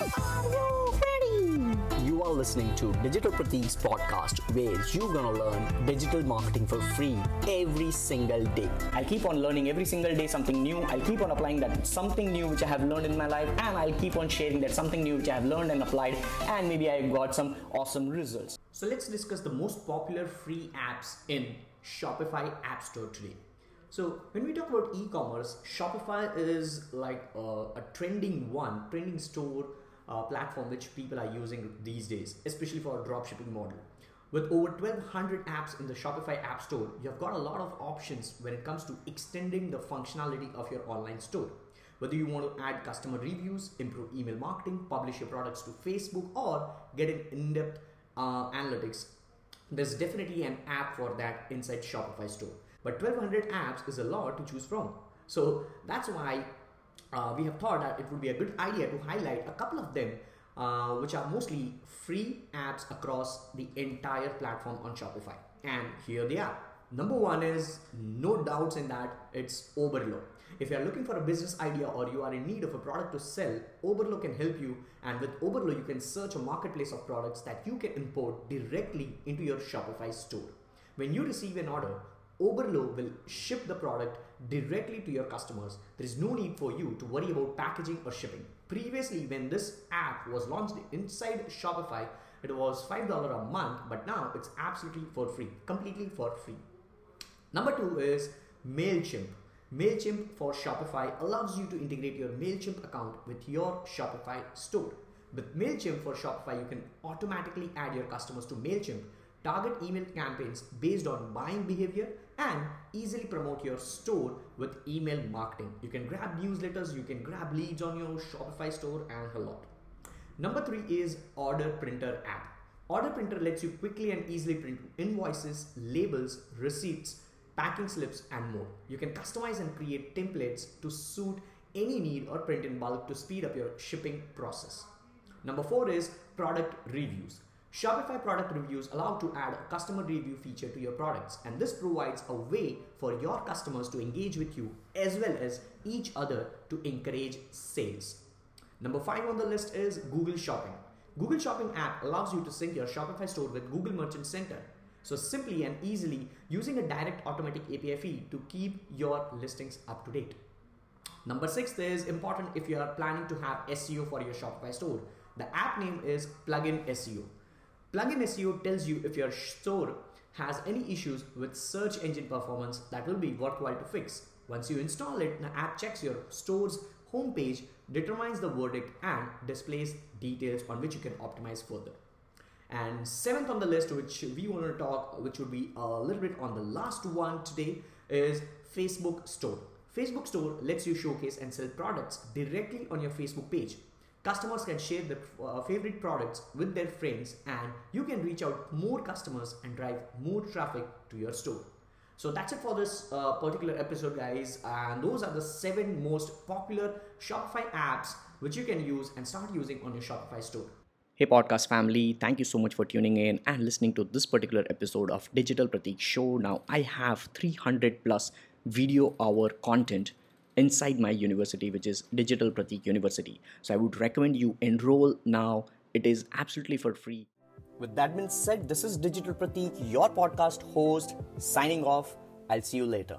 Are you ready? You are listening to Digital Pratik's podcast where you're gonna learn digital marketing for free every single day. I'll keep on learning every single day something new. I'll keep on applying that something new which I have learned in my life, and I'll keep on sharing that something new which I have learned and applied, and maybe I got some awesome results. So let's discuss the most popular free apps in Shopify App Store today. So when we talk about e-commerce, Shopify is like a, a trending one, trending store uh, platform which people are using these days, especially for a dropshipping model. With over 1200 apps in the Shopify App Store, you've got a lot of options when it comes to extending the functionality of your online store. Whether you want to add customer reviews, improve email marketing, publish your products to Facebook, or get an in-depth uh, analytics, there's definitely an app for that inside Shopify store. But 1200 apps is a lot to choose from. So that's why uh, we have thought that it would be a good idea to highlight a couple of them, uh, which are mostly free apps across the entire platform on Shopify. And here they are. Number one is no doubts in that it's Oberlo. If you are looking for a business idea or you are in need of a product to sell, Oberlo can help you. And with Oberlo, you can search a marketplace of products that you can import directly into your Shopify store. When you receive an order, Oberlo will ship the product directly to your customers. There is no need for you to worry about packaging or shipping. Previously, when this app was launched inside Shopify, it was $5 a month, but now it's absolutely for free, completely for free. Number two is MailChimp. MailChimp for Shopify allows you to integrate your MailChimp account with your Shopify store. With MailChimp for Shopify, you can automatically add your customers to MailChimp, target email campaigns based on buying behavior, and easily promote your store with email marketing. You can grab newsletters, you can grab leads on your Shopify store, and a lot. Number three is Order Printer app. Order Printer lets you quickly and easily print invoices, labels, receipts, packing slips, and more. You can customize and create templates to suit any need or print in bulk to speed up your shipping process. Number four is product reviews. Shopify product reviews allow to add a customer review feature to your products, and this provides a way for your customers to engage with you as well as each other to encourage sales. Number five on the list is Google Shopping. Google Shopping app allows you to sync your Shopify store with Google Merchant Center. So simply and easily using a direct automatic API feed to keep your listings up to date. Number six is important if you are planning to have SEO for your Shopify store. The app name is Plugin SEO. Plugin SEO tells you if your store has any issues with search engine performance that will be worthwhile to fix. Once you install it, the app checks your store's homepage, determines the verdict, and displays details on which you can optimize further. And seventh on the list, which we want to talk, which would be a little bit on the last one today, is Facebook Store. Facebook Store lets you showcase and sell products directly on your Facebook page. Customers can share their uh, favorite products with their friends, and you can reach out more customers and drive more traffic to your store. So that's it for this uh, particular episode, guys. And those are the seven most popular Shopify apps which you can use and start using on your Shopify store. Hey, podcast family, thank you so much for tuning in and listening to this particular episode of Digital Pratik Show. Now, I have 300 plus video hour content inside my university, which is Digital Pratik University. So, I would recommend you enroll now. It is absolutely for free. With that being said, this is Digital Pratik, your podcast host, signing off. I'll see you later.